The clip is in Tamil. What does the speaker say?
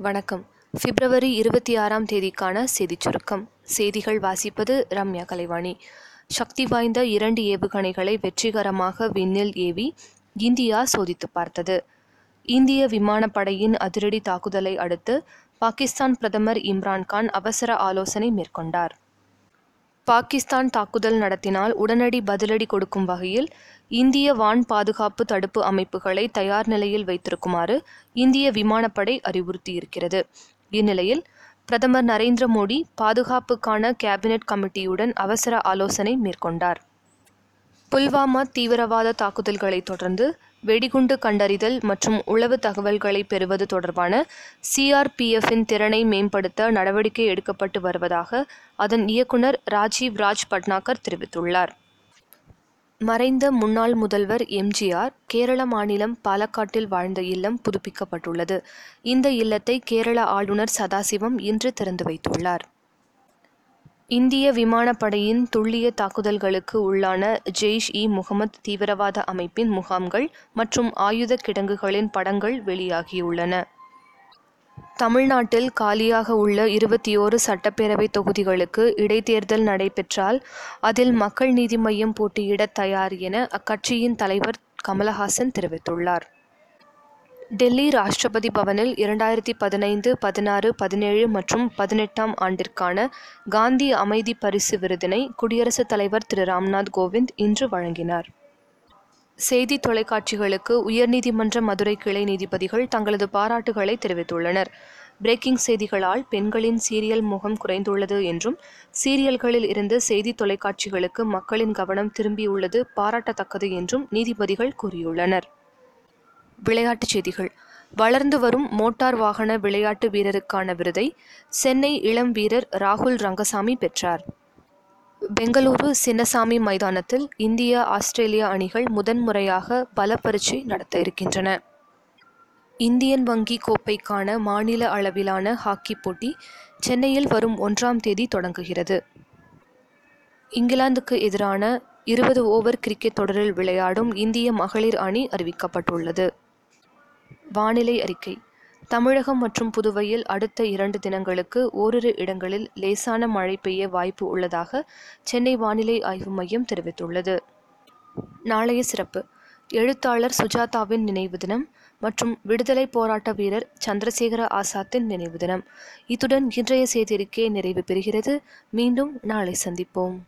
வணக்கம். பிப்ரவரி இருபத்தி ஆறாம் தேதிக்கான செய்திச் சுருக்கம். செய்திகள் வாசிப்பது ரம்யா கலைவாணி. சக்தி வாய்ந்த இரண்டு ஏவுகணைகளை வெற்றிகரமாக விண்ணில் ஏவி இந்தியா சோதித்து பார்த்தது. இந்திய விமானப்படையின் அதிரடி தாக்குதலை அடுத்து பாகிஸ்தான் பிரதமர் இம்ரான்கான் அவசர ஆலோசனை மேற்கொண்டார். பாகிஸ்தான் தாக்குதல் நடத்தினால் உடனடி பதிலடி கொடுக்கும் வகையில் இந்திய வான் பாதுகாப்பு தடுப்பு அமைப்புகளை தயார் நிலையில் வைத்திருக்குமாறு இந்திய விமானப்படை அறிவுறுத்தியிருக்கிறது. இந்நிலையில் பிரதமர் நரேந்திர மோடி பாதுகாப்புக்கான கேபினெட் கமிட்டியுடன் அவசர ஆலோசனை மேற்கொண்டார். புல்வாமா தீவிரவாத தாக்குதல்களை தொடர்ந்து வெடிகுண்டு கண்டறிதல் மற்றும் உளவு தகவல்களை பெறுவது தொடர்பான சிஆர்பிஎஃப்பின் திறனை மேம்படுத்த நடவடிக்கை எடுக்கப்பட்டு வருவதாக அதன் இயக்குனர் ராஜீவ் ராஜ் பட்னாகர் தெரிவித்துள்ளார். மறைந்த முன்னாள் முதல்வர் எம்ஜிஆர் கேரள மாநிலம் பாலக்காட்டில் வாழ்ந்த இல்லம் புதுப்பிக்கப்பட்டுள்ளது. இந்த இல்லத்தை கேரள ஆளுநர் சதாசிவம் இன்று திறந்து வைத்துள்ளார். இந்திய விமானப்படையின் துல்லிய தாக்குதல்களுக்கு உள்ளான ஜெய்ஷ் இ முகமது தீவிரவாத அமைப்பின் முகாம்கள் மற்றும் ஆயுத கிடங்குகளின் படங்கள் வெளியாகியுள்ளன. தமிழ்நாட்டில் காலியாக உள்ள இருபத்தி ஓரு சட்டப்பேரவை தொகுதிகளுக்கு இடைத்தேர்தல் நடைபெற்றால் அதில் மக்கள் நீதி மையம் போட்டியிட தயார் என அக்கட்சியின் தலைவர் கமலஹாசன் தெரிவித்துள்ளார். டெல்லி ராஷ்டிரபதி பவனில் இரண்டாயிரத்தி பதினைந்து பதினாறு பதினேழு மற்றும் பதினெட்டாம் ஆண்டிற்கான காந்தி அமைதி பரிசு விருதினை குடியரசுத் தலைவர் திரு ராம்நாத் கோவிந்த் இன்று வழங்கினார். செய்தி தொலைக்காட்சிகளுக்கு உயர்நீதிமன்ற மதுரை கிளை நீதிபதிகள் தங்களது பாராட்டுகளை தெரிவித்துள்ளனர். பிரேக்கிங் செய்திகளால் பெண்களின் சீரியல் முகம் குறைந்துள்ளது என்றும் சீரியல்களில் இருந்து செய்தி தொலைக்காட்சிகளுக்கு மக்களின் கவனம் திரும்பியுள்ளது பாராட்டத்தக்கது என்றும் நீதிபதிகள் கூறியுள்ளனர். விளையாட்டுச் செய்திகள். வளர்ந்து வரும் மோட்டார் வாகன விளையாட்டு வீரருக்கான விருதை சென்னை இளம் வீரர் ராகுல் ரங்கசாமி பெற்றார். பெங்களூரு சின்னசாமி மைதானத்தில் இந்திய ஆஸ்திரேலிய அணிகள் முதன்முறையாக பல பரீட்சை நடத்த இருக்கின்றன. இந்தியன் வங்கி கோப்பைக்கான மாநில அளவிலான ஹாக்கி போட்டி சென்னையில் வரும் ஒன்றாம் தேதி தொடங்குகிறது. இங்கிலாந்துக்கு எதிரான இருபது ஓவர் கிரிக்கெட் தொடரில் விளையாடும் இந்திய மகளிர் அணி அறிவிக்கப்பட்டுள்ளது. வானிலை அறிக்கை. தமிழகம் மற்றும் புதுவையில் அடுத்த இரண்டு தினங்களுக்கு ஓரிரு இடங்களில் லேசான மழை பெய்ய வாய்ப்பு உள்ளதாக சென்னை வானிலை ஆய்வு மையம் தெரிவித்துள்ளது. நாளைய சிறப்பு. எழுத்தாளர் சுஜாதாவின் நினைவு தினம் மற்றும் விடுதலை போராட்ட வீரர் சந்திரசேகர ஆசாத்தின் நினைவு தினம். இத்துடன் இன்றைய செய்திருக்கை நிறைவு பெறுகிறது. மீண்டும் நாளை சந்திப்போம்.